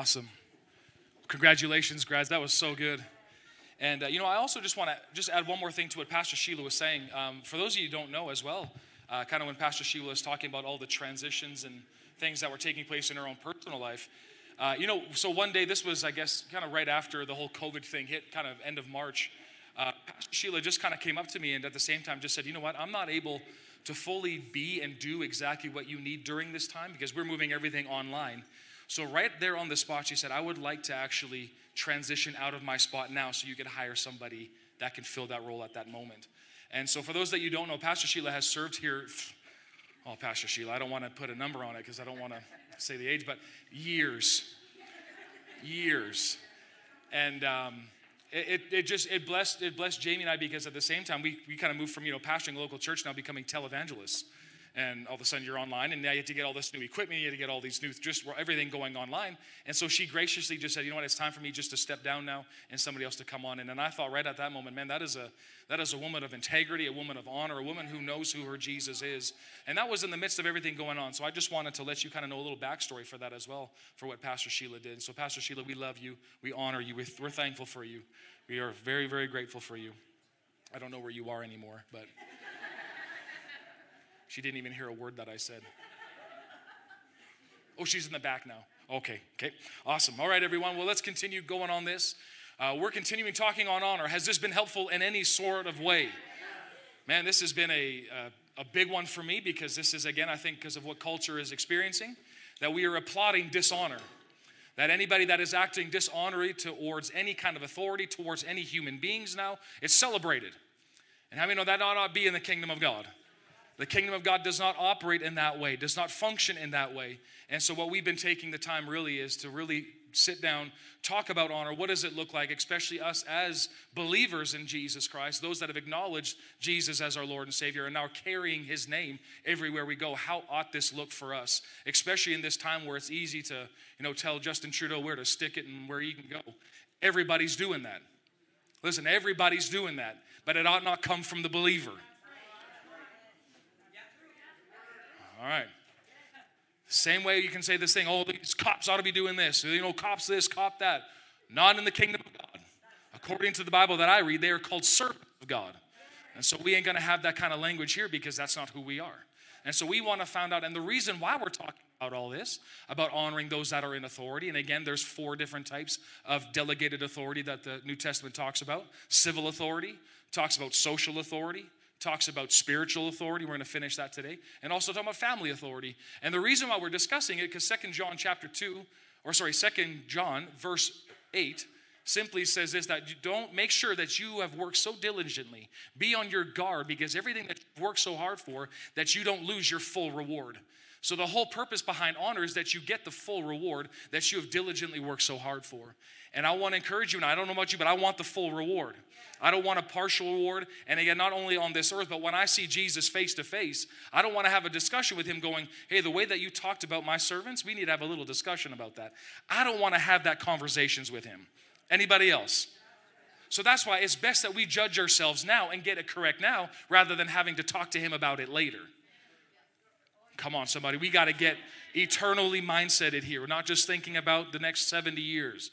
Awesome. Congratulations, grads. That was so good. And, uh, you know, I also just want to just add one more thing to what Pastor Sheila was saying. Um, for those of you who don't know as well, uh, kind of when Pastor Sheila was talking about all the transitions and things that were taking place in her own personal life, uh, you know, so one day, this was, I guess, kind of right after the whole COVID thing hit, kind of end of March. Uh, Pastor Sheila just kind of came up to me and at the same time just said, you know what, I'm not able to fully be and do exactly what you need during this time because we're moving everything online. So, right there on the spot, she said, I would like to actually transition out of my spot now so you could hire somebody that can fill that role at that moment. And so, for those that you don't know, Pastor Sheila has served here. Oh, Pastor Sheila, I don't want to put a number on it because I don't want to say the age, but years, years. And um, it, it, just it blessed it blessed Jamie and I because at the same time we, we kind of moved from you know pastoring a local church now becoming televangelists and all of a sudden you're online and now you have to get all this new equipment you have to get all these new just everything going online. And so she graciously just said you know what? It's time for me just to step down now and somebody else to come on in. And i thought right at that moment man that is a that is a woman of integrity a woman of honor a woman who knows who her jesus is. And that was in the midst of everything going on. So i just wanted to let you kind of know a little backstory for that as well for what pastor sheila did. So pastor sheila we love you. We honor you. We're thankful for you. We are very very grateful for you. I don't know where you are anymore but she didn't even hear a word that I said. Oh, she's in the back now. Okay, okay, awesome. All right, everyone. Well, let's continue going on this. Uh, we're continuing talking on honor. Has this been helpful in any sort of way? Man, this has been a, a, a big one for me because this is, again, I think, because of what culture is experiencing, that we are applauding dishonor. That anybody that is acting dishonorably towards any kind of authority, towards any human beings now, it's celebrated. And how many know that ought not be in the kingdom of God? The kingdom of God does not operate in that way, does not function in that way. And so, what we've been taking the time really is to really sit down, talk about honor. What does it look like, especially us as believers in Jesus Christ, those that have acknowledged Jesus as our Lord and Savior and now carrying His name everywhere we go? How ought this look for us, especially in this time where it's easy to, you know, tell Justin Trudeau where to stick it and where he can go? Everybody's doing that. Listen, everybody's doing that, but it ought not come from the believer. All right. Same way you can say this thing, oh, these cops ought to be doing this. You know, cops this, cop that. Not in the kingdom of God. According to the Bible that I read, they are called servants of God. And so we ain't going to have that kind of language here because that's not who we are. And so we want to find out, and the reason why we're talking about all this, about honoring those that are in authority, and again, there's four different types of delegated authority that the New Testament talks about civil authority, talks about social authority, talks about spiritual authority. We're going to finish that today. And also talking about family authority. And the reason why we're discussing it, because Second John chapter 2, or sorry, Second John verse 8 simply says this that you don't make sure that you have worked so diligently. Be on your guard because everything that you've worked so hard for, that you don't lose your full reward. So, the whole purpose behind honor is that you get the full reward that you have diligently worked so hard for. And I want to encourage you, and I don't know about you, but I want the full reward. I don't want a partial reward. And again, not only on this earth, but when I see Jesus face to face, I don't want to have a discussion with him going, hey, the way that you talked about my servants, we need to have a little discussion about that. I don't want to have that conversations with him. Anybody else? So that's why it's best that we judge ourselves now and get it correct now rather than having to talk to him about it later. Come on, somebody. We got to get eternally mindseted here. We're not just thinking about the next 70 years,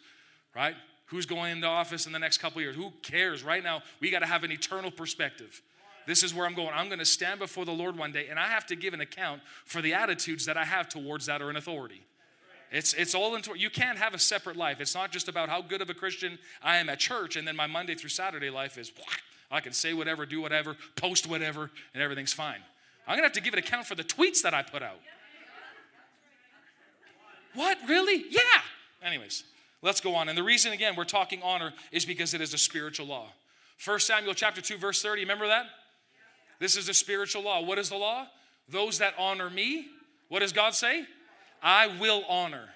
right? Who's going into office in the next couple years? Who cares? Right now, we got to have an eternal perspective. This is where I'm going. I'm going to stand before the Lord one day, and I have to give an account for the attitudes that I have towards that are in authority. It's, it's all into you can't have a separate life. It's not just about how good of a Christian I am at church, and then my Monday through Saturday life is I can say whatever, do whatever, post whatever, and everything's fine. I'm gonna have to give it an account for the tweets that I put out. What? Really? Yeah. Anyways, let's go on. And the reason, again, we're talking honor is because it is a spiritual law. 1 Samuel chapter 2, verse 30. Remember that? This is a spiritual law. What is the law? Those that honor me, what does God say? I will honor.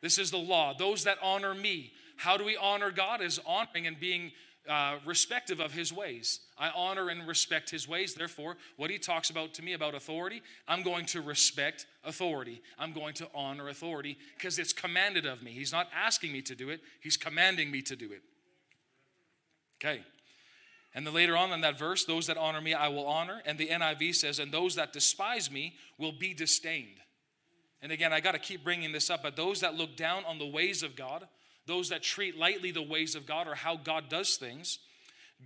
This is the law. Those that honor me. How do we honor God? Is honoring and being uh, respective of his ways. I honor and respect his ways. Therefore, what he talks about to me about authority, I'm going to respect authority. I'm going to honor authority because it's commanded of me. He's not asking me to do it, he's commanding me to do it. Okay. And then later on in that verse, those that honor me, I will honor. And the NIV says, and those that despise me will be disdained. and again, I got to keep bringing this up, but those that look down on the ways of God, those that treat lightly the ways of God or how God does things,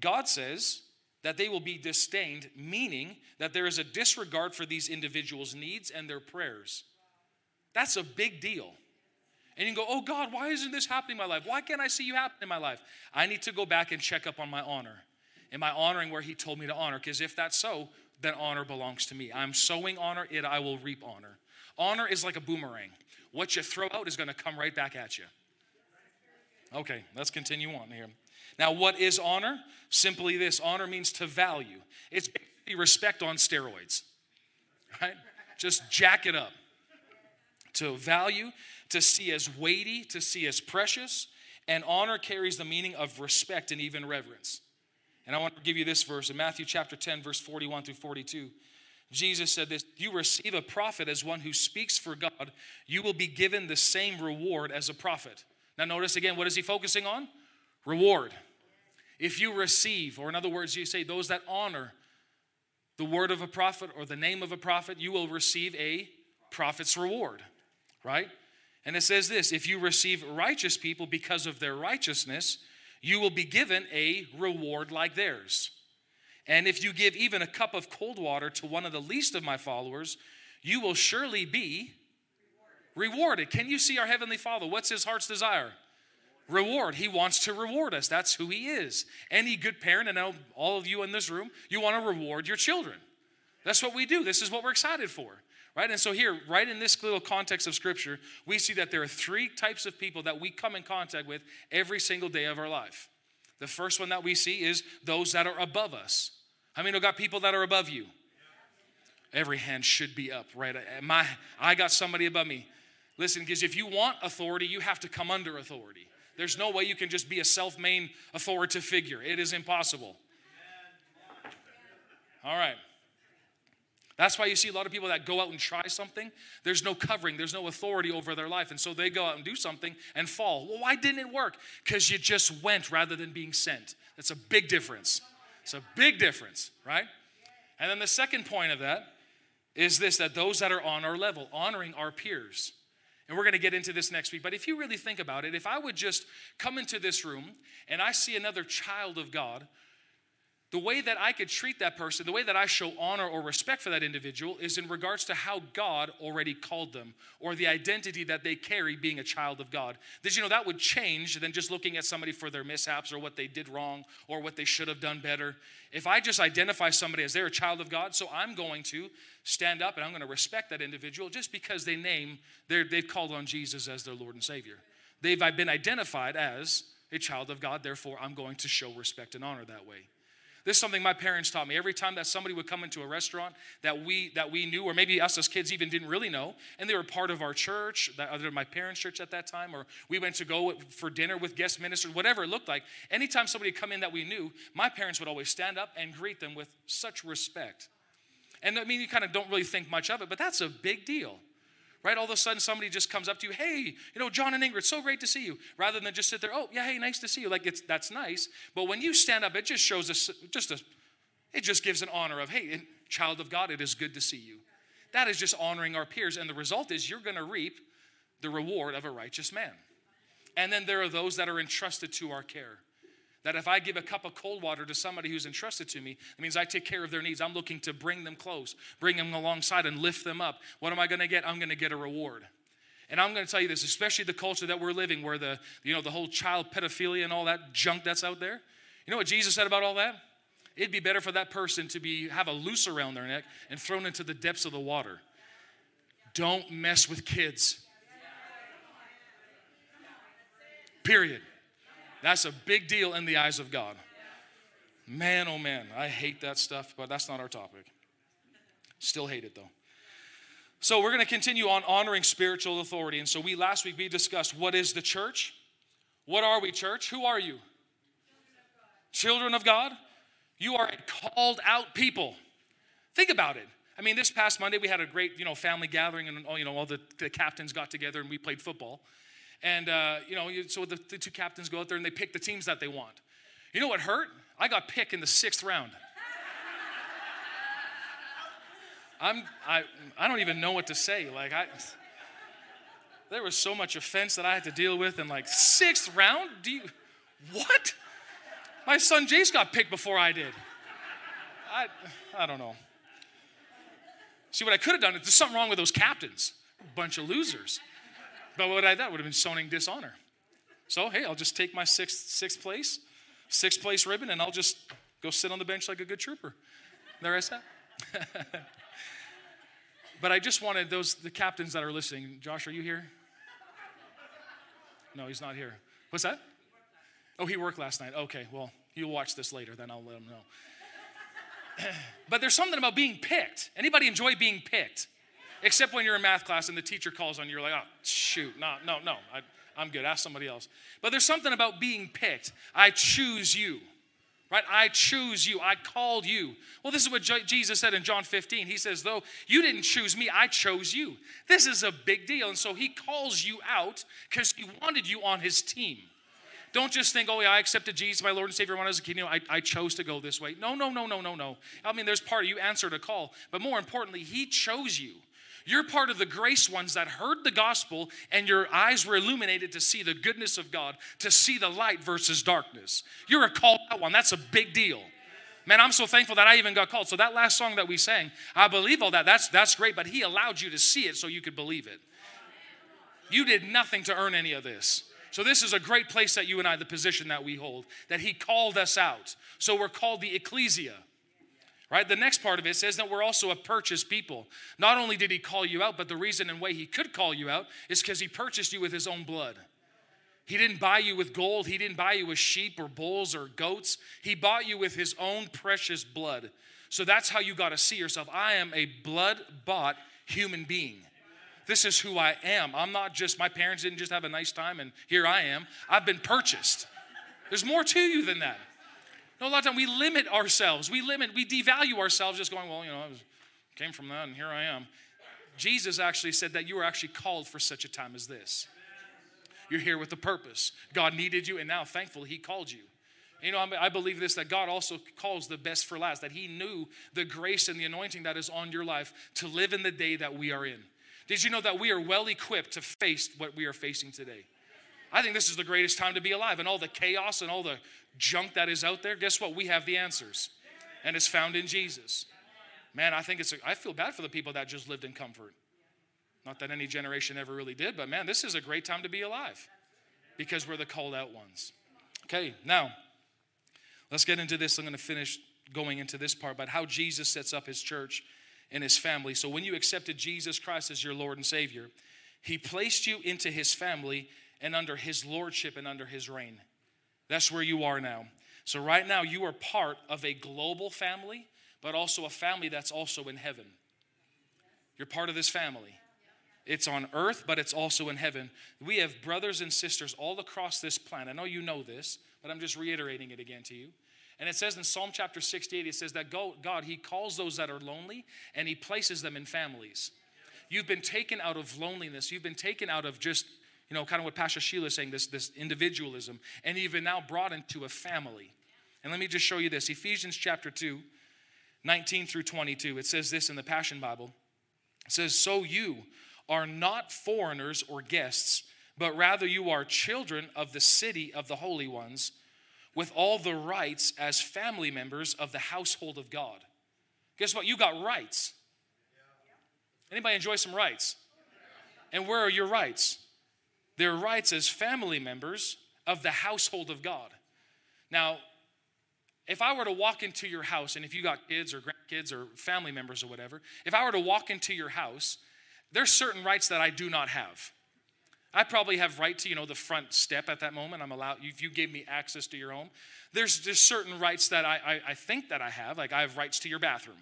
God says that they will be disdained, meaning that there is a disregard for these individuals' needs and their prayers. That's a big deal. And you go, oh God, why isn't this happening in my life? Why can't I see you happen in my life? I need to go back and check up on my honor. Am I honoring where He told me to honor? Because if that's so, then honor belongs to me. I'm sowing honor, it I will reap honor. Honor is like a boomerang. What you throw out is going to come right back at you. Okay, let's continue on here. Now, what is honor? Simply this honor means to value. It's respect on steroids, right? Just jack it up. To value, to see as weighty, to see as precious, and honor carries the meaning of respect and even reverence. And I want to give you this verse in Matthew chapter 10, verse 41 through 42. Jesus said this You receive a prophet as one who speaks for God, you will be given the same reward as a prophet. Now, notice again, what is he focusing on? Reward. If you receive, or in other words, you say those that honor the word of a prophet or the name of a prophet, you will receive a prophet's reward, right? And it says this if you receive righteous people because of their righteousness, you will be given a reward like theirs. And if you give even a cup of cold water to one of the least of my followers, you will surely be rewarded. Can you see our Heavenly Father? What's His heart's desire? Reward. He wants to reward us. That's who He is. Any good parent, and all of you in this room, you want to reward your children. That's what we do. This is what we're excited for. Right? And so, here, right in this little context of Scripture, we see that there are three types of people that we come in contact with every single day of our life. The first one that we see is those that are above us. How many know got people that are above you? Every hand should be up, right? My, I got somebody above me. Listen, because if you want authority, you have to come under authority. There's no way you can just be a self made authoritative figure. It is impossible. All right. That's why you see a lot of people that go out and try something. There's no covering, there's no authority over their life. And so they go out and do something and fall. Well, why didn't it work? Because you just went rather than being sent. That's a big difference. It's a big difference, right? And then the second point of that is this that those that are on our level, honoring our peers. And we're going to get into this next week. But if you really think about it, if I would just come into this room and I see another child of God the way that I could treat that person, the way that I show honor or respect for that individual is in regards to how God already called them or the identity that they carry being a child of God. Did you know that would change than just looking at somebody for their mishaps or what they did wrong or what they should have done better? If I just identify somebody as they're a child of God, so I'm going to stand up and I'm going to respect that individual just because they name, they've called on Jesus as their Lord and Savior. They've been identified as a child of God, therefore I'm going to show respect and honor that way. This is something my parents taught me. Every time that somebody would come into a restaurant that we that we knew, or maybe us as kids even didn't really know, and they were part of our church, that other my parents' church at that time, or we went to go for dinner with guest ministers, whatever it looked like. Anytime somebody come in that we knew, my parents would always stand up and greet them with such respect. And I mean, you kind of don't really think much of it, but that's a big deal right? All of a sudden, somebody just comes up to you, hey, you know, John and Ingrid, so great to see you, rather than just sit there, oh, yeah, hey, nice to see you. Like, it's, that's nice. But when you stand up, it just shows us, just a, it just gives an honor of, hey, child of God, it is good to see you. That is just honoring our peers. And the result is you're going to reap the reward of a righteous man. And then there are those that are entrusted to our care. That if I give a cup of cold water to somebody who's entrusted to me, it means I take care of their needs. I'm looking to bring them close, bring them alongside, and lift them up. What am I going to get? I'm going to get a reward. And I'm going to tell you this, especially the culture that we're living, where the you know the whole child pedophilia and all that junk that's out there. You know what Jesus said about all that? It'd be better for that person to be have a noose around their neck and thrown into the depths of the water. Don't mess with kids. Period. That's a big deal in the eyes of God. Man, oh man, I hate that stuff, but that's not our topic. Still hate it though. So we're going to continue on honoring spiritual authority. And so we last week we discussed what is the church? What are we, church? Who are you? Children of God? You are a called out people. Think about it. I mean, this past Monday we had a great, you know, family gathering, and all, you know, all the, the captains got together and we played football. And, uh, you know, so the, the two captains go out there and they pick the teams that they want. You know what hurt? I got picked in the sixth round. I'm, I, I don't even know what to say. Like, I, There was so much offense that I had to deal with in like sixth round. Do you, what? My son Jace got picked before I did. I, I don't know. See, what I could have done, there's something wrong with those captains. Bunch of losers. But what I done would have been sowing dishonor. So, hey, I'll just take my sixth, sixth place, sixth place ribbon, and I'll just go sit on the bench like a good trooper. There I sat. but I just wanted those, the captains that are listening. Josh, are you here? No, he's not here. What's that? Oh, he worked last night. Okay, well, you'll watch this later, then I'll let him know. but there's something about being picked. Anybody enjoy being picked? Except when you're in math class and the teacher calls on you, you're like, oh, shoot, no, no, no, I, I'm good. Ask somebody else. But there's something about being picked. I choose you right? I choose you. I called you. Well, this is what Jesus said in John 15. He says, Though you didn't choose me, I chose you. This is a big deal. And so he calls you out because he wanted you on his team. Don't just think, oh, yeah, I accepted Jesus, my Lord and Savior, when I was a kid. You know, I, I chose to go this way. No, no, no, no, no, no. I mean, there's part of you answered a call, but more importantly, He chose you. You're part of the grace ones that heard the gospel and your eyes were illuminated to see the goodness of God, to see the light versus darkness. You're a called out one. That's a big deal. Man, I'm so thankful that I even got called. So that last song that we sang, I believe all that. That's that's great, but he allowed you to see it so you could believe it. You did nothing to earn any of this. So, this is a great place that you and I, the position that we hold, that He called us out. So, we're called the ecclesia. Right? The next part of it says that we're also a purchased people. Not only did He call you out, but the reason and way He could call you out is because He purchased you with His own blood. He didn't buy you with gold, He didn't buy you with sheep or bulls or goats. He bought you with His own precious blood. So, that's how you got to see yourself. I am a blood bought human being. This is who I am. I'm not just, my parents didn't just have a nice time and here I am. I've been purchased. There's more to you than that. No, a lot of time we limit ourselves. We limit, we devalue ourselves just going, well, you know, I was, came from that and here I am. Jesus actually said that you were actually called for such a time as this. You're here with a purpose. God needed you, and now, thankfully, He called you. You know, I believe this that God also calls the best for last, that He knew the grace and the anointing that is on your life to live in the day that we are in. Did you know that we are well equipped to face what we are facing today? I think this is the greatest time to be alive. And all the chaos and all the junk that is out there, guess what? We have the answers. And it's found in Jesus. Man, I think it's, a, I feel bad for the people that just lived in comfort. Not that any generation ever really did, but man, this is a great time to be alive because we're the called out ones. Okay, now let's get into this. I'm going to finish going into this part, but how Jesus sets up his church and his family. So when you accepted Jesus Christ as your Lord and Savior, he placed you into his family and under his lordship and under his reign. That's where you are now. So right now you are part of a global family, but also a family that's also in heaven. You're part of this family. It's on earth, but it's also in heaven. We have brothers and sisters all across this planet. I know you know this, but I'm just reiterating it again to you. And it says in Psalm chapter 68, it says that God, He calls those that are lonely and He places them in families. You've been taken out of loneliness. You've been taken out of just, you know, kind of what Pastor Sheila is saying, this, this individualism. And you've now brought into a family. And let me just show you this Ephesians chapter 2, 19 through 22. It says this in the Passion Bible. It says, So you are not foreigners or guests, but rather you are children of the city of the holy ones with all the rights as family members of the household of God. Guess what? You got rights. Anybody enjoy some rights? And where are your rights? They're rights as family members of the household of God. Now, if I were to walk into your house, and if you got kids or grandkids or family members or whatever, if I were to walk into your house, there's certain rights that I do not have. I probably have right to, you know, the front step at that moment. I'm allowed, if you gave me access to your home. There's just certain rights that I, I, I think that I have, like I have rights to your bathroom.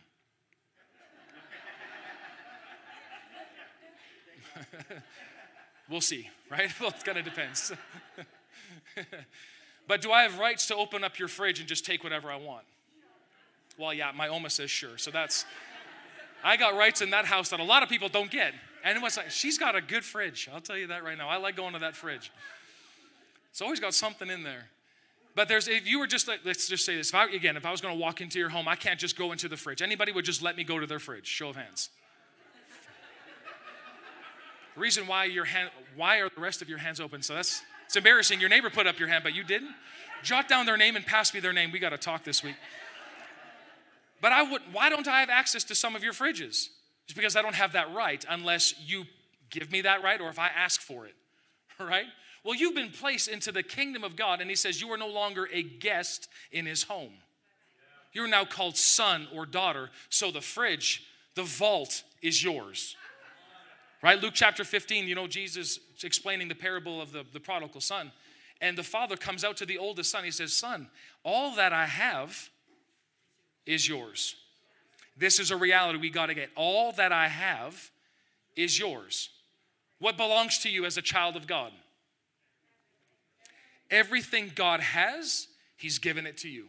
we'll see, right? Well, it kind of depends. but do I have rights to open up your fridge and just take whatever I want? Well, yeah, my Oma says sure. So that's, I got rights in that house that a lot of people don't get. And it was like, she's got a good fridge. I'll tell you that right now. I like going to that fridge. It's always got something in there. But there's, if you were just, like, let's just say this. If I, again, if I was going to walk into your home, I can't just go into the fridge. Anybody would just let me go to their fridge. Show of hands. The reason why your hand, why are the rest of your hands open? So that's it's embarrassing. Your neighbor put up your hand, but you didn't. Jot down their name and pass me their name. We got to talk this week. But I would. Why don't I have access to some of your fridges? It's because I don't have that right unless you give me that right or if I ask for it. Right? Well, you've been placed into the kingdom of God, and He says you are no longer a guest in His home. You're now called son or daughter. So the fridge, the vault is yours. Right? Luke chapter 15, you know, Jesus explaining the parable of the, the prodigal son. And the father comes out to the oldest son. He says, Son, all that I have is yours. This is a reality we got to get. All that I have is yours. What belongs to you as a child of God? Everything God has, He's given it to you.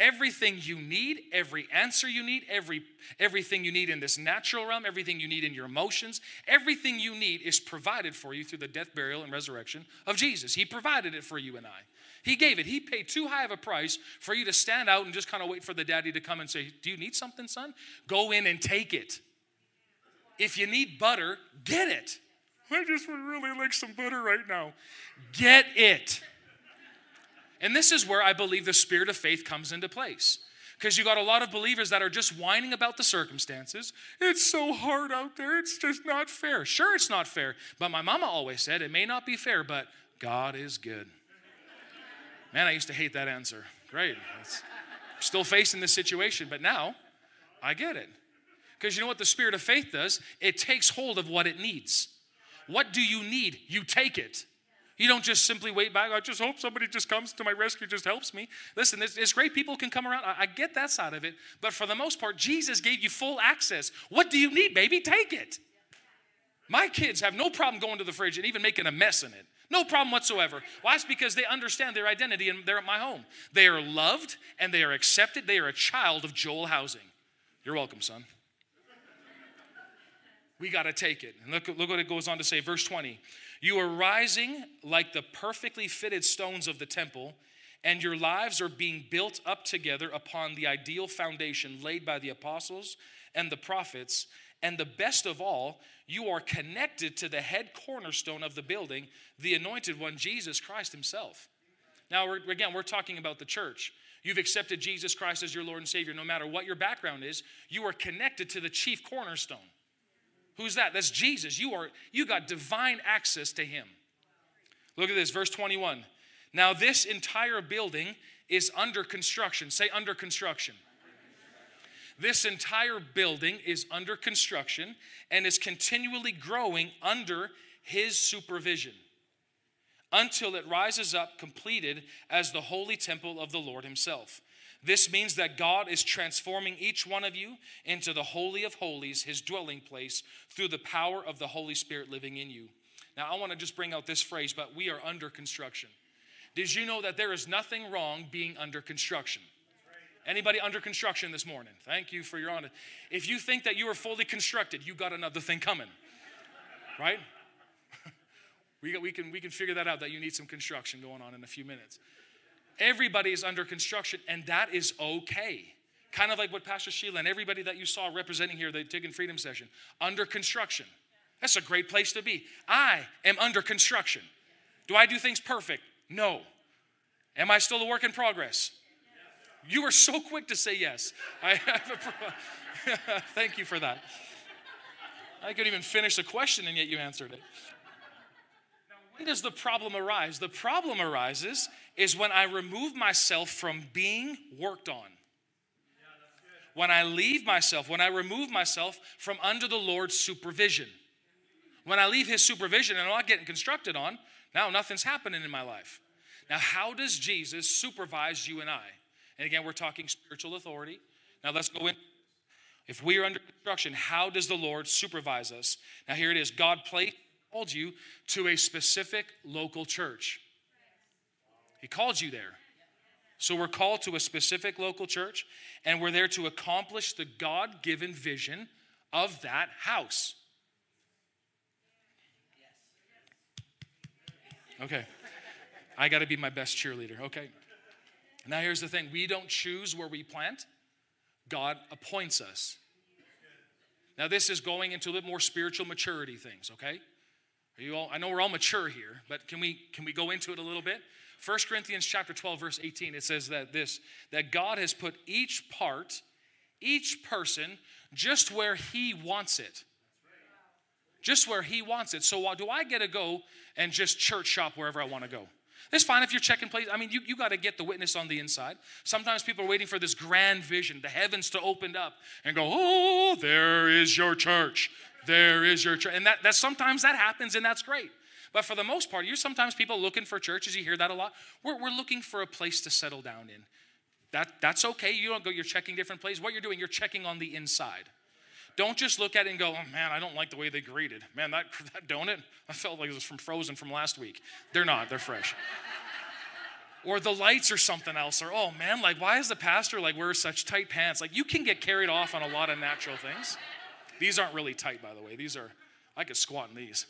Everything you need, every answer you need, every everything you need in this natural realm, everything you need in your emotions, everything you need is provided for you through the death, burial, and resurrection of Jesus. He provided it for you and I. He gave it. He paid too high of a price for you to stand out and just kind of wait for the daddy to come and say, Do you need something, son? Go in and take it. If you need butter, get it. I just would really like some butter right now. Get it. And this is where I believe the spirit of faith comes into place. Because you got a lot of believers that are just whining about the circumstances. It's so hard out there. It's just not fair. Sure, it's not fair. But my mama always said it may not be fair, but God is good. Man, I used to hate that answer. Great. That's, still facing this situation, but now I get it. Because you know what the spirit of faith does? It takes hold of what it needs. What do you need? You take it. You don't just simply wait back. I just hope somebody just comes to my rescue, just helps me. Listen, it's, great people can come around. I, I get that side of it. But for the most part, Jesus gave you full access. What do you need, baby? Take it. My kids have no problem going to the fridge and even making a mess in it. No problem whatsoever. Why? It's because they understand their identity and they're at my home. They are loved and they are accepted. They are a child of Joel Housing. You're welcome, son. We got to take it. And look, look what it goes on to say, verse 20. You are rising like the perfectly fitted stones of the temple, and your lives are being built up together upon the ideal foundation laid by the apostles and the prophets. And the best of all, you are connected to the head cornerstone of the building, the anointed one, Jesus Christ Himself. Now, we're, again, we're talking about the church. You've accepted Jesus Christ as your Lord and Savior. No matter what your background is, you are connected to the chief cornerstone. Who's that? That's Jesus. You are you got divine access to him. Look at this, verse 21. Now this entire building is under construction. Say under construction. This entire building is under construction and is continually growing under his supervision until it rises up completed as the holy temple of the Lord himself. This means that God is transforming each one of you into the Holy of Holies, his dwelling place, through the power of the Holy Spirit living in you. Now, I want to just bring out this phrase, but we are under construction. Did you know that there is nothing wrong being under construction? Anybody under construction this morning? Thank you for your honor. If you think that you are fully constructed, you got another thing coming. Right? we, we, can, we can figure that out that you need some construction going on in a few minutes. Everybody is under construction, and that is okay. Kind of like what Pastor Sheila and everybody that you saw representing here, the Taking Freedom session, under construction. That's a great place to be. I am under construction. Do I do things perfect? No. Am I still a work in progress? You were so quick to say yes. I have a, thank you for that. I couldn't even finish the question and yet you answered it. When does the problem arise? The problem arises is when I remove myself from being worked on. When I leave myself, when I remove myself from under the Lord's supervision. When I leave His supervision and I'm not getting constructed on, now nothing's happening in my life. Now, how does Jesus supervise you and I? And again, we're talking spiritual authority. Now, let's go in. If we are under construction, how does the Lord supervise us? Now, here it is God placed called you to a specific local church. He called you there. So we're called to a specific local church, and we're there to accomplish the God given vision of that house. Okay. I got to be my best cheerleader. Okay. Now, here's the thing we don't choose where we plant, God appoints us. Now, this is going into a little more spiritual maturity things, okay? You all, I know we're all mature here, but can we can we go into it a little bit? 1 Corinthians chapter 12 verse 18 it says that this that God has put each part each person just where he wants it. Just where he wants it. So do I get to go and just church shop wherever I want to go? It's fine if you're checking place. I mean, you, you got to get the witness on the inside. Sometimes people are waiting for this grand vision, the heavens to open up and go, oh, there is your church. There is your church. And that, that sometimes that happens and that's great. But for the most part, you're sometimes people looking for churches. You hear that a lot. We're, we're looking for a place to settle down in. That, that's okay. You don't go, you're checking different places. What you're doing, you're checking on the inside. Don't just look at it and go, oh man, I don't like the way they greeted. Man, that, that donut, I felt like it was from Frozen from last week. They're not, they're fresh. or the lights or something else. Or, oh man, like, why is the pastor like wear such tight pants? Like, you can get carried off on a lot of natural things. These aren't really tight, by the way. These are, I could squat in these.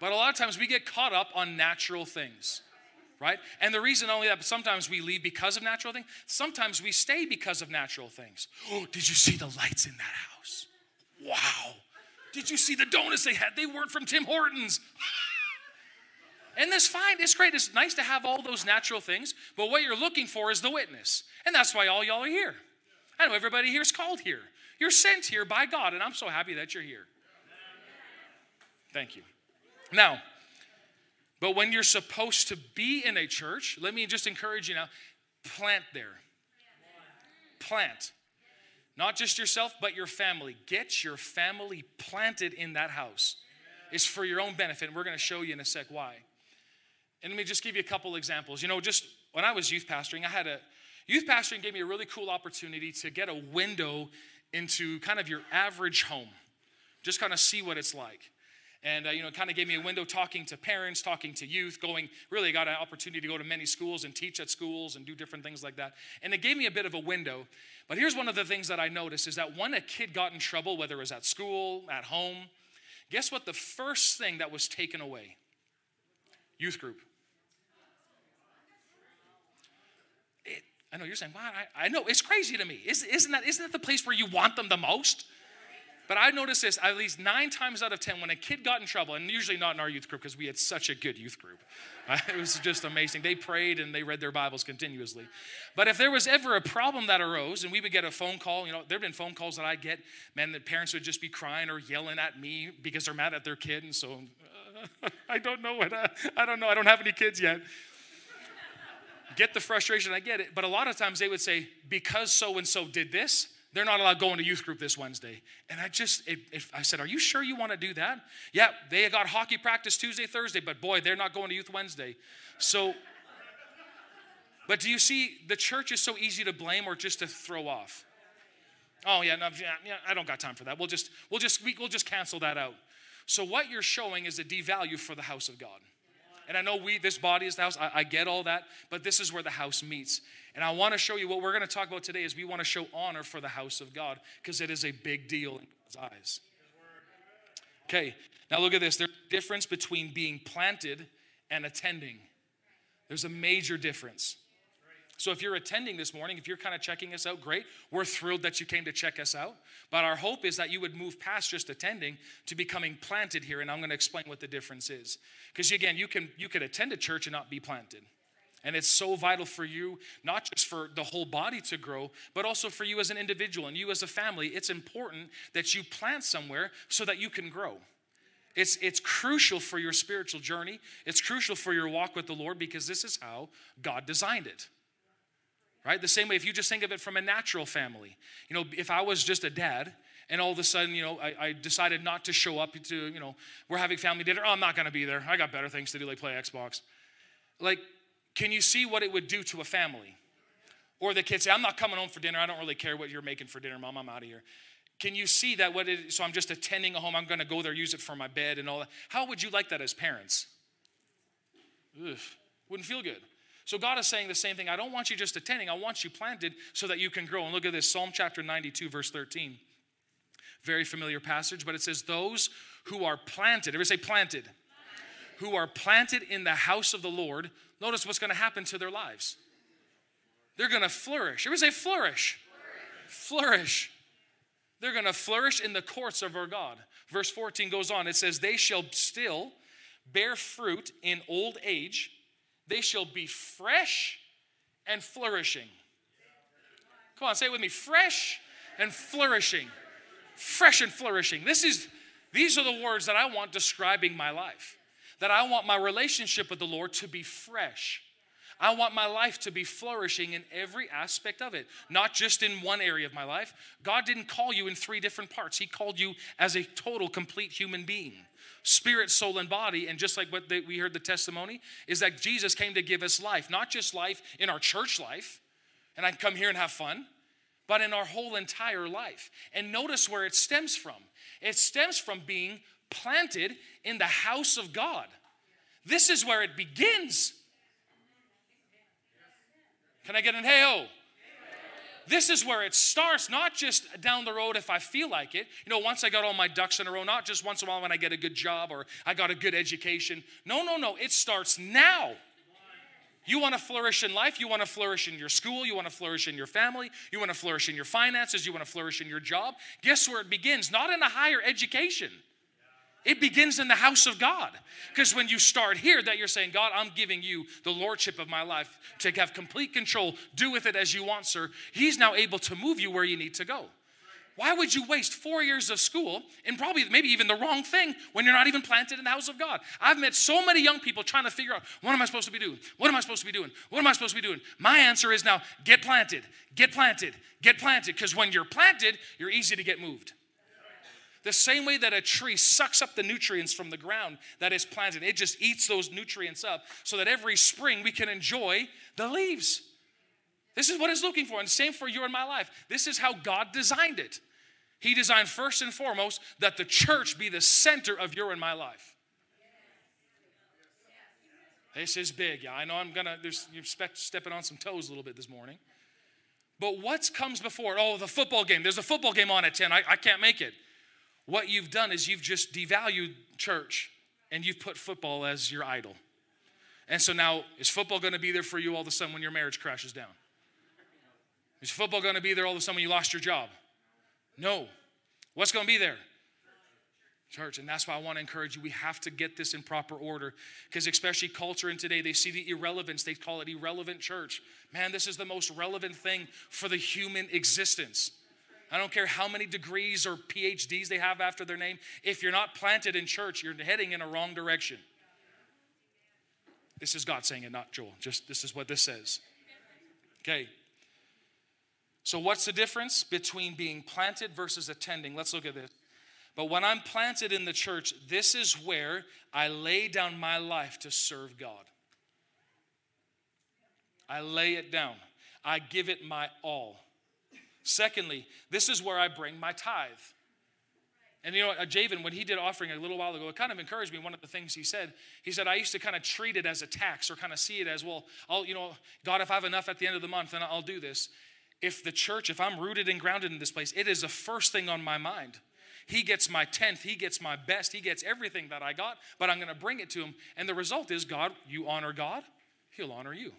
But a lot of times we get caught up on natural things right? And the reason only that sometimes we leave because of natural things, sometimes we stay because of natural things. Oh, did you see the lights in that house? Wow. Did you see the donuts they had? They weren't from Tim Hortons. and that's fine. It's great. It's nice to have all those natural things, but what you're looking for is the witness. And that's why all y'all are here. I know everybody here is called here. You're sent here by God, and I'm so happy that you're here. Thank you. Now, but when you're supposed to be in a church, let me just encourage you now plant there. Plant. Not just yourself, but your family. Get your family planted in that house. It's for your own benefit. And we're going to show you in a sec why. And let me just give you a couple examples. You know, just when I was youth pastoring, I had a youth pastoring gave me a really cool opportunity to get a window into kind of your average home. Just kind of see what it's like. And uh, you know kind of gave me a window talking to parents talking to youth going really got an opportunity to go to many schools and teach at schools and do different things like that. And it gave me a bit of a window. But here's one of the things that i noticed is that when a kid got in trouble whether it was at school at home guess what the first thing that was taken away? Youth group it, i know you're saying wow I, I know it's crazy to me isn't, isn't that isn't that the place where you want them the most but I noticed this at least nine times out of 10 when a kid got in trouble, and usually not in our youth group because we had such a good youth group. it was just amazing. They prayed and they read their Bibles continuously. But if there was ever a problem that arose and we would get a phone call, you know, there have been phone calls that I get, man, that parents would just be crying or yelling at me because they're mad at their kid. And so uh, I don't know what, I don't know. I don't have any kids yet get the frustration, I get it. But a lot of times they would say, because so and so did this, they're not allowed going to youth group this Wednesday. And I just, it, it, I said, Are you sure you want to do that? Yeah, they got hockey practice Tuesday, Thursday, but boy, they're not going to youth Wednesday. So, but do you see, the church is so easy to blame or just to throw off. Oh yeah, no, yeah, I don't got time for that. We'll just, we'll just, we'll just cancel that out. So what you're showing is a devalue for the house of God. And I know we, this body is the house. I, I get all that, but this is where the house meets. And I want to show you what we're going to talk about today is we want to show honor for the house of God because it is a big deal in God's eyes. Okay, now look at this. There's a difference between being planted and attending. There's a major difference. So if you're attending this morning, if you're kind of checking us out, great. We're thrilled that you came to check us out. But our hope is that you would move past just attending to becoming planted here. And I'm going to explain what the difference is. Because again, you can you could attend a church and not be planted. And it's so vital for you, not just for the whole body to grow, but also for you as an individual and you as a family. It's important that you plant somewhere so that you can grow. It's, it's crucial for your spiritual journey. It's crucial for your walk with the Lord because this is how God designed it. Right? The same way, if you just think of it from a natural family. You know, if I was just a dad and all of a sudden, you know, I, I decided not to show up to, you know, we're having family dinner. Oh, I'm not going to be there. I got better things to do, like play Xbox. Like, can you see what it would do to a family? Or the kids say, I'm not coming home for dinner. I don't really care what you're making for dinner, mom. I'm out of here. Can you see that what it so I'm just attending a home, I'm gonna go there, use it for my bed and all that. How would you like that as parents? Ugh, wouldn't feel good. So God is saying the same thing. I don't want you just attending, I want you planted so that you can grow. And look at this Psalm chapter 92, verse 13. Very familiar passage, but it says, Those who are planted, everybody say planted, who are planted in the house of the Lord notice what's going to happen to their lives. They're going to flourish. Everybody say flourish. Flourish. flourish. They're going to flourish in the courts of our God. Verse 14 goes on. It says, They shall still bear fruit in old age, they shall be fresh and flourishing. Come on, say it with me fresh and flourishing. Fresh and flourishing. This is these are the words that I want describing my life. That I want my relationship with the Lord to be fresh. I want my life to be flourishing in every aspect of it, not just in one area of my life. God didn't call you in three different parts, He called you as a total, complete human being spirit, soul, and body. And just like what the, we heard the testimony, is that Jesus came to give us life, not just life in our church life, and I can come here and have fun, but in our whole entire life. And notice where it stems from it stems from being planted in the house of God. This is where it begins. Can I get an hey oh? This is where it starts, not just down the road if I feel like it. You know, once I got all my ducks in a row, not just once in a while when I get a good job or I got a good education. No, no, no. It starts now. You want to flourish in life, you want to flourish in your school, you want to flourish in your family, you want to flourish in your finances, you want to flourish in your job. Guess where it begins? Not in a higher education. It begins in the house of God. Because when you start here, that you're saying, God, I'm giving you the lordship of my life to have complete control, do with it as you want, sir. He's now able to move you where you need to go. Why would you waste four years of school and probably maybe even the wrong thing when you're not even planted in the house of God? I've met so many young people trying to figure out what am I supposed to be doing? What am I supposed to be doing? What am I supposed to be doing? My answer is now get planted, get planted, get planted. Because when you're planted, you're easy to get moved. The same way that a tree sucks up the nutrients from the ground that is planted, it just eats those nutrients up so that every spring we can enjoy the leaves. This is what it's looking for, and same for you and my life. This is how God designed it. He designed first and foremost that the church be the center of your and my life. This is big. Yeah, I know I'm gonna. There's you're stepping on some toes a little bit this morning. But what comes before? Oh, the football game. There's a football game on at 10. I, I can't make it. What you've done is you've just devalued church and you've put football as your idol. And so now, is football going to be there for you all of a sudden when your marriage crashes down? Is football going to be there all of a sudden when you lost your job? No. What's going to be there? Church, and that's why I want to encourage you. We have to get this in proper order because, especially culture in today, they see the irrelevance. They call it irrelevant church. Man, this is the most relevant thing for the human existence. I don't care how many degrees or PhDs they have after their name. If you're not planted in church, you're heading in a wrong direction. This is God saying it, not Joel. Just this is what this says. Okay. So, what's the difference between being planted versus attending? Let's look at this. But when I'm planted in the church, this is where I lay down my life to serve God. I lay it down, I give it my all. Secondly, this is where I bring my tithe. And you know, uh, Javen, when he did offering a little while ago, it kind of encouraged me. One of the things he said, he said, I used to kind of treat it as a tax or kind of see it as, well, I'll, you know, God, if I have enough at the end of the month, then I'll do this. If the church, if I'm rooted and grounded in this place, it is the first thing on my mind. He gets my tenth, he gets my best, he gets everything that I got, but I'm going to bring it to him. And the result is, God, you honor God, he'll honor you.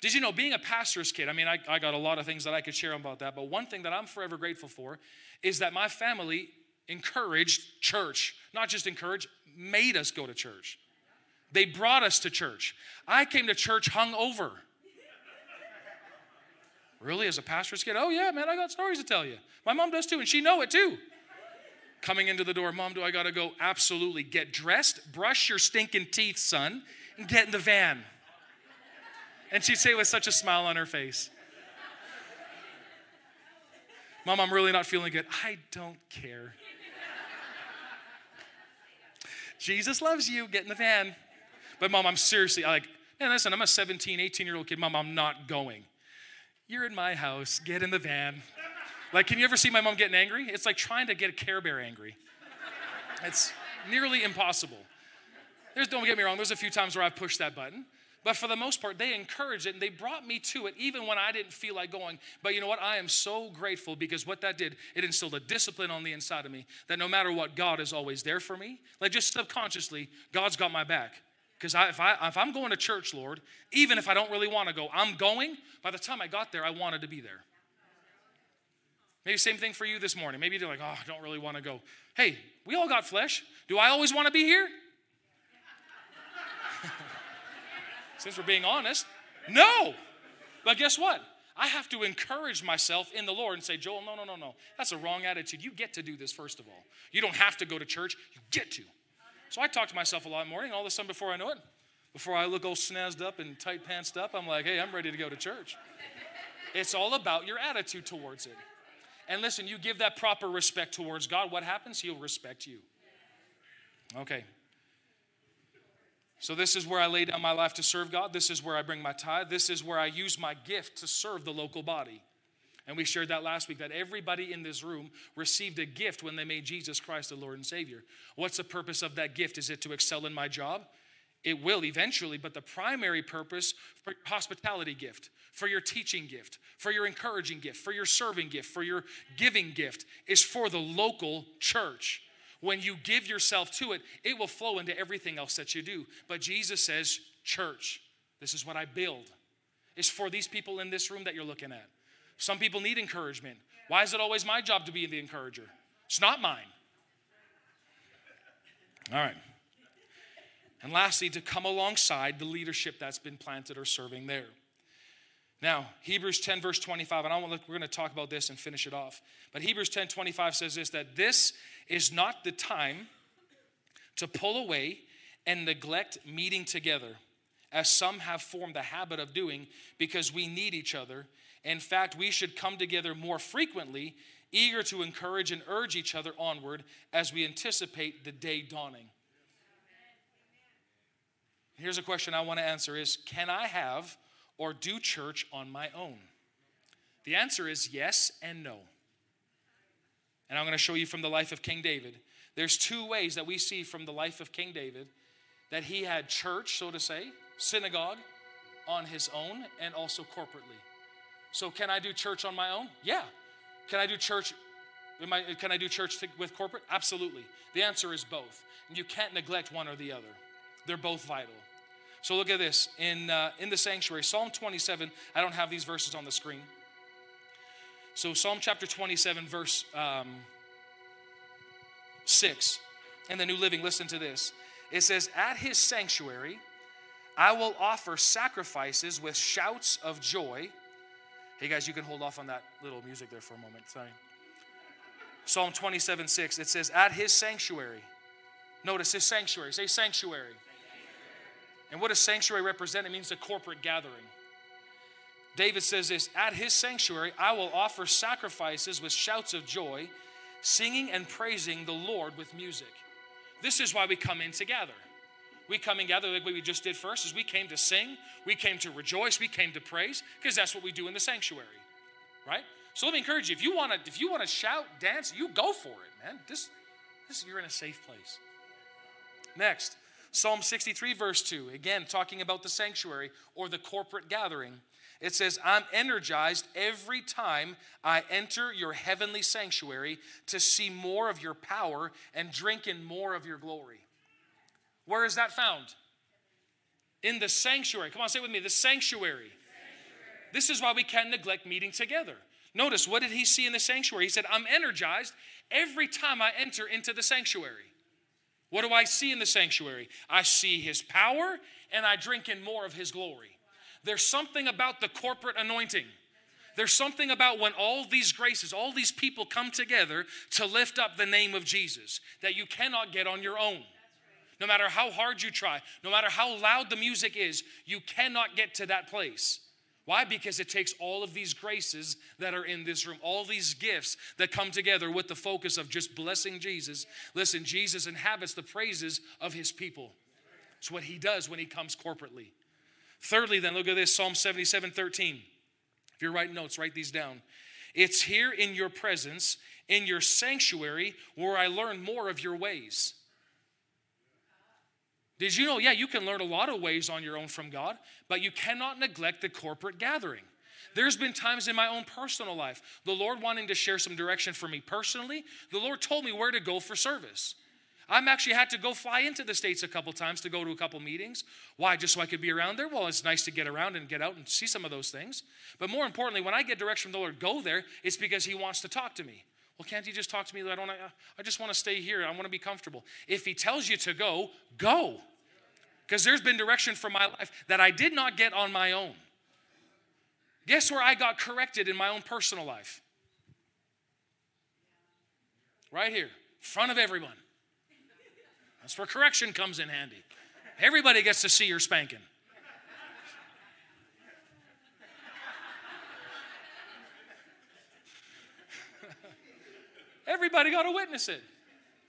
Did you know, being a pastor's kid, I mean, I, I got a lot of things that I could share about that, but one thing that I'm forever grateful for is that my family encouraged church, not just encouraged, made us go to church. They brought us to church. I came to church hung over. Really, as a pastor's kid? Oh yeah, man, I got stories to tell you. My mom does too, and she know it too. Coming into the door, mom, do I gotta go? Absolutely. Get dressed, brush your stinking teeth, son, and get in the van. And she'd say with such a smile on her face, Mom, I'm really not feeling good. I don't care. Jesus loves you. Get in the van. But, Mom, I'm seriously like, man, listen, I'm a 17, 18 year old kid. Mom, I'm not going. You're in my house. Get in the van. Like, can you ever see my mom getting angry? It's like trying to get a Care Bear angry. It's nearly impossible. There's, don't get me wrong, there's a few times where I've pushed that button. But for the most part, they encouraged it and they brought me to it even when I didn't feel like going. But you know what? I am so grateful because what that did, it instilled a discipline on the inside of me that no matter what, God is always there for me. Like just subconsciously, God's got my back. Because if, I, if I'm going to church, Lord, even if I don't really want to go, I'm going. By the time I got there, I wanted to be there. Maybe same thing for you this morning. Maybe you're like, oh, I don't really want to go. Hey, we all got flesh. Do I always want to be here? Since we're being honest, no. But guess what? I have to encourage myself in the Lord and say, Joel, no, no, no, no. That's a wrong attitude. You get to do this, first of all. You don't have to go to church, you get to. So I talk to myself a lot in the morning. All of a sudden, before I know it, before I look all snazzed up and tight pantsed up, I'm like, hey, I'm ready to go to church. It's all about your attitude towards it. And listen, you give that proper respect towards God, what happens? He'll respect you. Okay. So, this is where I lay down my life to serve God. This is where I bring my tithe. This is where I use my gift to serve the local body. And we shared that last week that everybody in this room received a gift when they made Jesus Christ the Lord and Savior. What's the purpose of that gift? Is it to excel in my job? It will eventually, but the primary purpose for your hospitality gift, for your teaching gift, for your encouraging gift, for your serving gift, for your giving gift is for the local church. When you give yourself to it, it will flow into everything else that you do. But Jesus says, Church, this is what I build. It's for these people in this room that you're looking at. Some people need encouragement. Why is it always my job to be the encourager? It's not mine. All right. And lastly, to come alongside the leadership that's been planted or serving there. Now, Hebrews 10, verse 25, and I want to, we're going to talk about this and finish it off. But Hebrews 10, 25 says this that this is not the time to pull away and neglect meeting together, as some have formed the habit of doing, because we need each other. In fact, we should come together more frequently, eager to encourage and urge each other onward as we anticipate the day dawning. Here's a question I want to answer is can I have or do church on my own? The answer is yes and no. And I'm going to show you from the life of King David. There's two ways that we see from the life of King David that he had church, so to say, synagogue on his own and also corporately. So can I do church on my own? Yeah. Can I do church I, can I do church to, with corporate? Absolutely. The answer is both. And you can't neglect one or the other. They're both vital. So look at this in, uh, in the sanctuary, Psalm 27. I don't have these verses on the screen. So, Psalm chapter 27, verse um, 6, in the New Living, listen to this. It says, At his sanctuary, I will offer sacrifices with shouts of joy. Hey guys, you can hold off on that little music there for a moment. Sorry. Psalm 27, 6, it says, At his sanctuary. Notice his sanctuary. Say sanctuary. And what does sanctuary represent? It means a corporate gathering. David says this At his sanctuary, I will offer sacrifices with shouts of joy, singing and praising the Lord with music. This is why we come in together. We come in together like we just did first, is we came to sing, we came to rejoice, we came to praise, because that's what we do in the sanctuary, right? So let me encourage you: if you want to, if you want to shout, dance, you go for it, man. This, this you're in a safe place. Next, Psalm 63, verse 2, again, talking about the sanctuary or the corporate gathering. It says, I'm energized every time I enter your heavenly sanctuary to see more of your power and drink in more of your glory. Where is that found? In the sanctuary. Come on, say it with me the sanctuary. sanctuary. This is why we can't neglect meeting together. Notice, what did he see in the sanctuary? He said, I'm energized every time I enter into the sanctuary. What do I see in the sanctuary? I see his power and I drink in more of his glory. There's something about the corporate anointing. There's something about when all these graces, all these people come together to lift up the name of Jesus that you cannot get on your own. No matter how hard you try, no matter how loud the music is, you cannot get to that place. Why? Because it takes all of these graces that are in this room, all these gifts that come together with the focus of just blessing Jesus. Listen, Jesus inhabits the praises of his people. It's what he does when he comes corporately. Thirdly, then, look at this Psalm 77 13. If you're writing notes, write these down. It's here in your presence, in your sanctuary, where I learn more of your ways. Did you know? Yeah, you can learn a lot of ways on your own from God, but you cannot neglect the corporate gathering. There's been times in my own personal life, the Lord wanting to share some direction for me personally, the Lord told me where to go for service. I'm actually had to go fly into the States a couple times to go to a couple meetings. Why? Just so I could be around there? Well, it's nice to get around and get out and see some of those things. But more importantly, when I get direction from the Lord, go there, it's because He wants to talk to me. Well, can't He just talk to me? I don't. I just want to stay here. I want to be comfortable. If He tells you to go, go. Because there's been direction for my life that I did not get on my own. Guess where I got corrected in my own personal life? Right here, In front of everyone. That's where correction comes in handy. Everybody gets to see your spanking. Everybody got to witness it.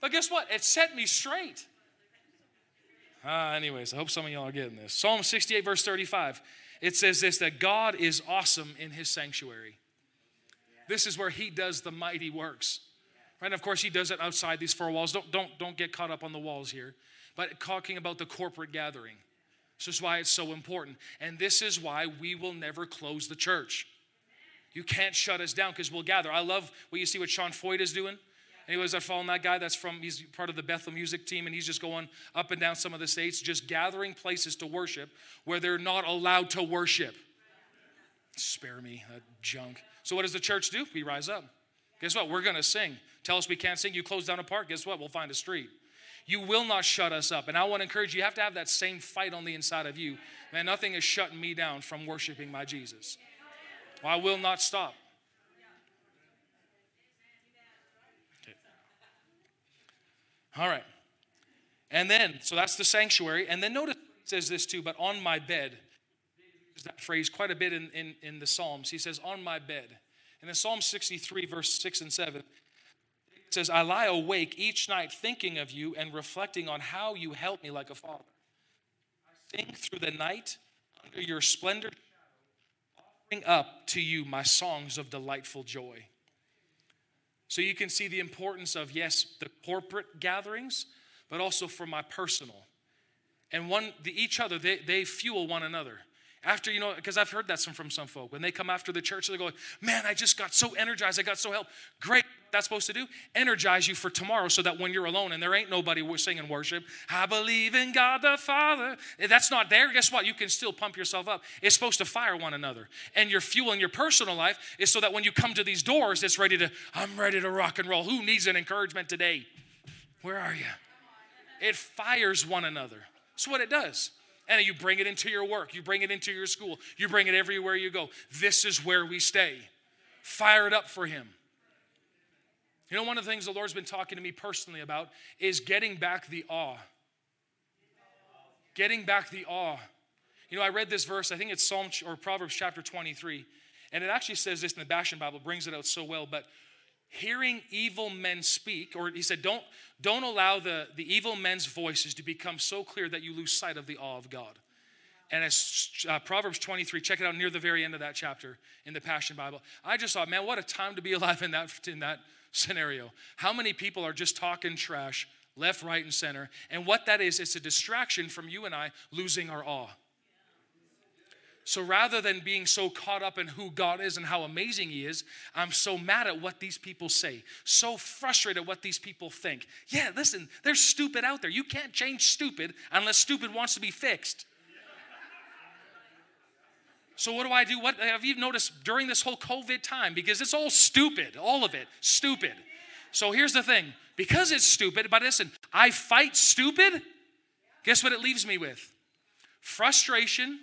But guess what? It set me straight. Ah, anyways, I hope some of y'all are getting this. Psalm 68, verse 35. It says this that God is awesome in his sanctuary. This is where he does the mighty works. Right? of course, he does it outside these four walls. Don't, don't, don't get caught up on the walls here. But talking about the corporate gathering. This is why it's so important. And this is why we will never close the church. You can't shut us down because we'll gather. I love what you see what Sean Feucht is doing. Anyways, I following that guy that's from, he's part of the Bethel music team, and he's just going up and down some of the states, just gathering places to worship where they're not allowed to worship. Spare me that junk. So, what does the church do? We rise up. Guess what? We're going to sing. Tell us we can't sing. You close down a park. Guess what? We'll find a street. You will not shut us up. And I want to encourage you, you have to have that same fight on the inside of you. Man, nothing is shutting me down from worshiping my Jesus. Well, I will not stop. Okay. All right. And then, so that's the sanctuary. And then notice says this too, but on my bed. That phrase quite a bit in, in, in the Psalms. He says, on my bed. And in Psalm 63, verse 6 and 7, it says, I lie awake each night thinking of you and reflecting on how you help me like a father. I sing through the night under your splendor, offering up to you my songs of delightful joy. So you can see the importance of, yes, the corporate gatherings, but also for my personal. And one, the, each other, they, they fuel one another. After, you know, because I've heard that some, from some folk. When they come after the church, they go, man, I just got so energized. I got so helped. Great. That's supposed to do? Energize you for tomorrow so that when you're alone and there ain't nobody singing worship, I believe in God the Father. If that's not there, guess what? You can still pump yourself up. It's supposed to fire one another. And your fuel in your personal life is so that when you come to these doors, it's ready to, I'm ready to rock and roll. Who needs an encouragement today? Where are you? It fires one another. That's what it does and you bring it into your work, you bring it into your school, you bring it everywhere you go. This is where we stay. Fire it up for Him. You know, one of the things the Lord's been talking to me personally about is getting back the awe. Getting back the awe. You know, I read this verse, I think it's Psalm or Proverbs chapter 23, and it actually says this in the Passion Bible, brings it out so well, but hearing evil men speak, or he said, don't, don't allow the, the evil men's voices to become so clear that you lose sight of the awe of God. And as uh, Proverbs 23, check it out near the very end of that chapter in the Passion Bible. I just thought, man, what a time to be alive in that, in that scenario. How many people are just talking trash left, right, and center? And what that is, it's a distraction from you and I losing our awe. So rather than being so caught up in who God is and how amazing He is, I'm so mad at what these people say, so frustrated at what these people think. Yeah, listen, they're stupid out there. You can't change stupid unless stupid wants to be fixed. So what do I do? What have you noticed during this whole COVID time? Because it's all stupid, all of it, stupid. So here's the thing: because it's stupid, but listen, I fight stupid. Guess what it leaves me with? Frustration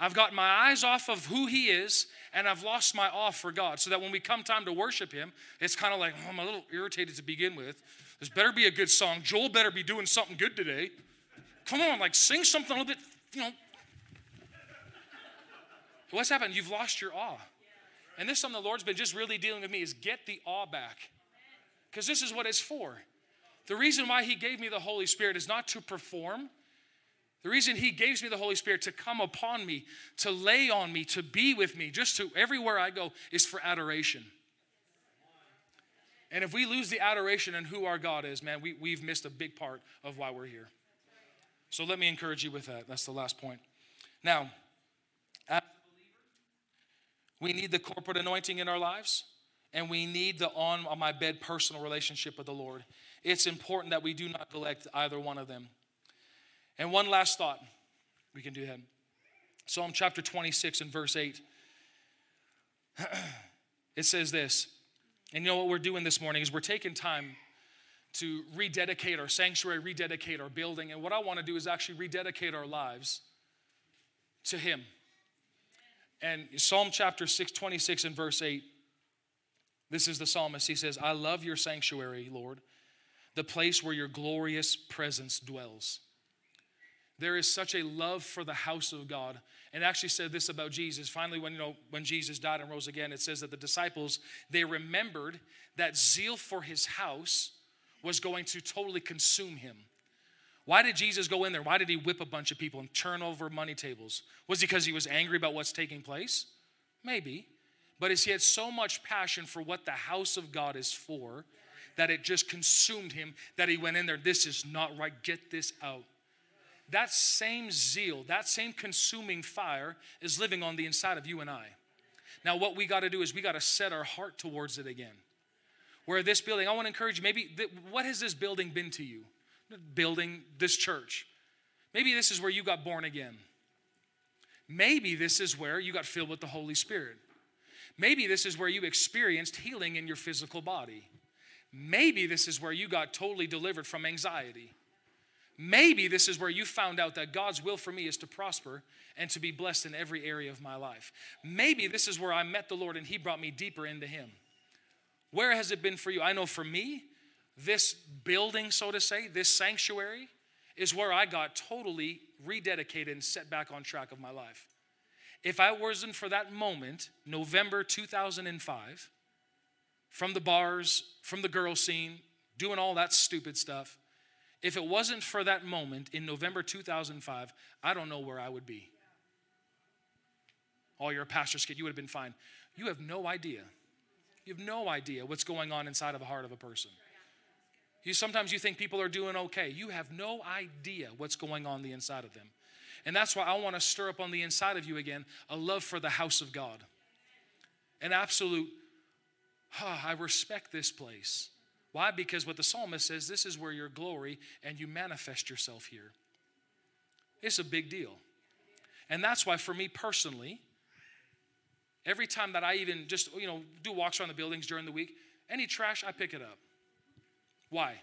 I've got my eyes off of who He is, and I've lost my awe for God. So that when we come time to worship Him, it's kind of like, oh, I'm a little irritated to begin with. This better be a good song. Joel better be doing something good today. Come on, like sing something a little bit, you know. What's happened? You've lost your awe. And this is something the Lord's been just really dealing with me is get the awe back. Because this is what it's for. The reason why He gave me the Holy Spirit is not to perform, the reason he gives me the Holy Spirit to come upon me, to lay on me, to be with me, just to everywhere I go, is for adoration. And if we lose the adoration and who our God is, man, we, we've missed a big part of why we're here. So let me encourage you with that. That's the last point. Now, we need the corporate anointing in our lives. and we need the on, on my bed personal relationship with the Lord. It's important that we do not neglect either one of them. And one last thought, we can do that. Psalm chapter 26 and verse 8. it says this, and you know what we're doing this morning is we're taking time to rededicate our sanctuary, rededicate our building. And what I want to do is actually rededicate our lives to Him. And Psalm chapter 6, 26 and verse 8, this is the psalmist. He says, I love your sanctuary, Lord, the place where your glorious presence dwells. There is such a love for the house of God. And actually said this about Jesus. Finally, when you know when Jesus died and rose again, it says that the disciples, they remembered that zeal for his house was going to totally consume him. Why did Jesus go in there? Why did he whip a bunch of people and turn over money tables? Was it because he was angry about what's taking place? Maybe. But as he had so much passion for what the house of God is for that it just consumed him that he went in there. This is not right. Get this out. That same zeal, that same consuming fire is living on the inside of you and I. Now, what we got to do is we got to set our heart towards it again. Where this building, I want to encourage you, maybe, what has this building been to you? Building this church. Maybe this is where you got born again. Maybe this is where you got filled with the Holy Spirit. Maybe this is where you experienced healing in your physical body. Maybe this is where you got totally delivered from anxiety. Maybe this is where you found out that God's will for me is to prosper and to be blessed in every area of my life. Maybe this is where I met the Lord and He brought me deeper into Him. Where has it been for you? I know for me, this building, so to say, this sanctuary, is where I got totally rededicated and set back on track of my life. If I wasn't for that moment, November 2005, from the bars, from the girl scene, doing all that stupid stuff, if it wasn't for that moment in November 2005, I don't know where I would be. Oh, you're a pastor's kid, you would have been fine. You have no idea. You have no idea what's going on inside of the heart of a person. You sometimes you think people are doing okay. You have no idea what's going on the inside of them. And that's why I want to stir up on the inside of you again a love for the house of God. An absolute, oh, I respect this place. Why? Because what the psalmist says, this is where your glory and you manifest yourself here. It's a big deal. And that's why, for me personally, every time that I even just, you know, do walks around the buildings during the week, any trash, I pick it up. Why?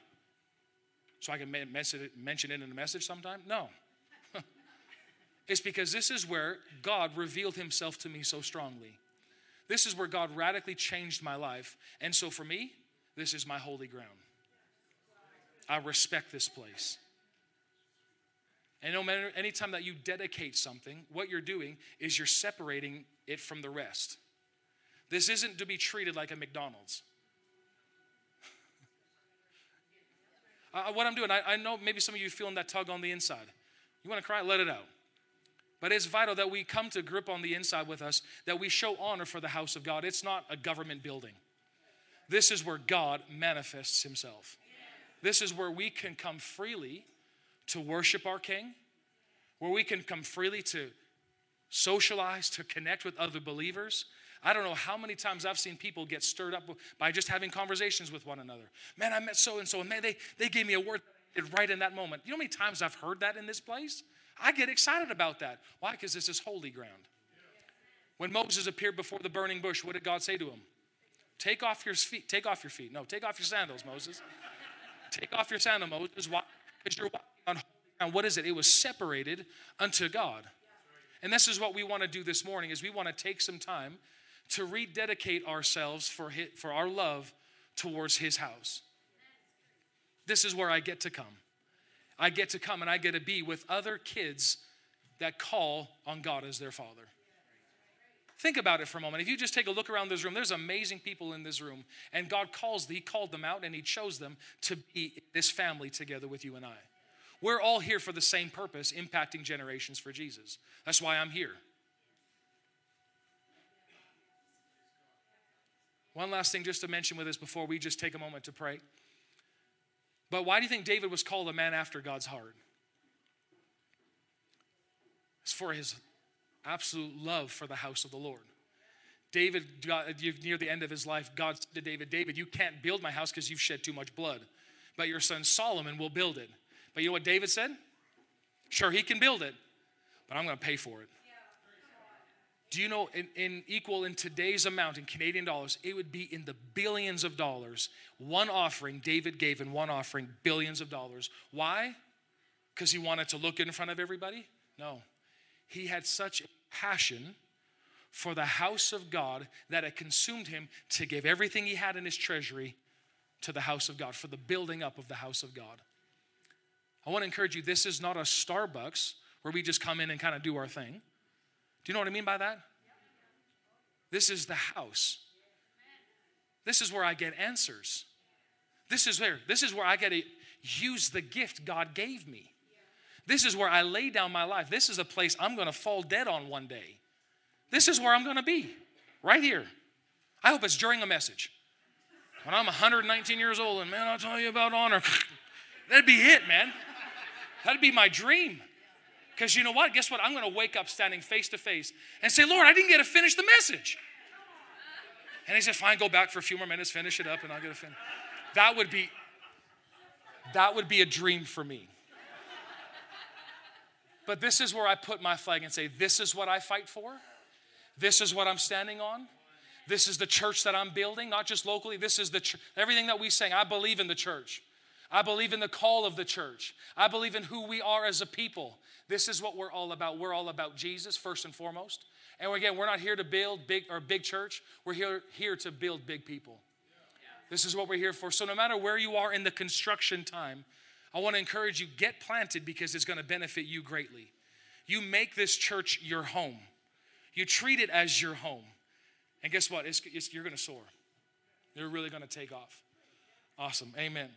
So I can mention it in a message sometime? No. it's because this is where God revealed himself to me so strongly. This is where God radically changed my life. And so for me, this is my holy ground. I respect this place. And no matter anytime that you dedicate something, what you're doing is you're separating it from the rest. This isn't to be treated like a McDonald's. uh, what I'm doing, I, I know maybe some of you feeling that tug on the inside. You want to cry? Let it out. But it's vital that we come to grip on the inside with us, that we show honor for the house of God. It's not a government building. This is where God manifests himself. This is where we can come freely to worship our King, where we can come freely to socialize, to connect with other believers. I don't know how many times I've seen people get stirred up by just having conversations with one another. Man, I met so and so, and man, they, they gave me a word right in that moment. You know how many times I've heard that in this place? I get excited about that. Why? Because this is holy ground. When Moses appeared before the burning bush, what did God say to him? Take off your feet. Take off your feet. No, take off your sandals, Moses. take off your sandals, Moses. Because you're walking on ground. What is it? It was separated unto God. And this is what we want to do this morning is we want to take some time to rededicate ourselves for, his, for our love towards his house. This is where I get to come. I get to come and I get to be with other kids that call on God as their father. Think about it for a moment. If you just take a look around this room, there's amazing people in this room. And God calls, He called them out and He chose them to be this family together with you and I. We're all here for the same purpose, impacting generations for Jesus. That's why I'm here. One last thing just to mention with us before we just take a moment to pray. But why do you think David was called a man after God's heart? It's for his absolute love for the house of the Lord. David, near the end of his life, God said to David, David, you can't build my house because you've shed too much blood, but your son Solomon will build it. But you know what David said? Sure, he can build it, but I'm going to pay for it. Do you know, in, in, equal in today's amount in Canadian dollars, it would be in the billions of dollars. One offering David gave in one offering, billions of dollars. Why? Because he wanted to look in front of everybody? No. He had such passion for the house of God that it consumed him to give everything he had in his treasury to the house of God, for the building up of the house of God. I want to encourage you this is not a Starbucks where we just come in and kind of do our thing. Do you know what I mean by that? This is the house. This is where I get answers. This is where this is where I get to use the gift God gave me. This is where I lay down my life. This is a place I'm going to fall dead on one day. This is where I'm going to be, right here. I hope it's during a message. When I'm 119 years old and man, I'll tell you about honor. That'd be it, man. That'd be my dream. Because you know what? Guess what? I'm going to wake up standing face to face and say, Lord, I didn't get to finish the message. And he said, fine, go back for a few more minutes, finish it up, and I'll get to finish. That would be, that would be a dream for me. But this is where I put my flag and say, This is what I fight for. This is what I'm standing on. This is the church that I'm building, not just locally. This is the ch- everything that we sing. I believe in the church. I believe in the call of the church. I believe in who we are as a people. This is what we're all about. We're all about Jesus first and foremost. And again, we're not here to build big or big church. We're here, here to build big people. This is what we're here for. So no matter where you are in the construction time, I want to encourage you get planted because it's going to benefit you greatly. You make this church your home. You treat it as your home. And guess what? It's, it's, you're going to soar. You're really going to take off. Awesome. Amen.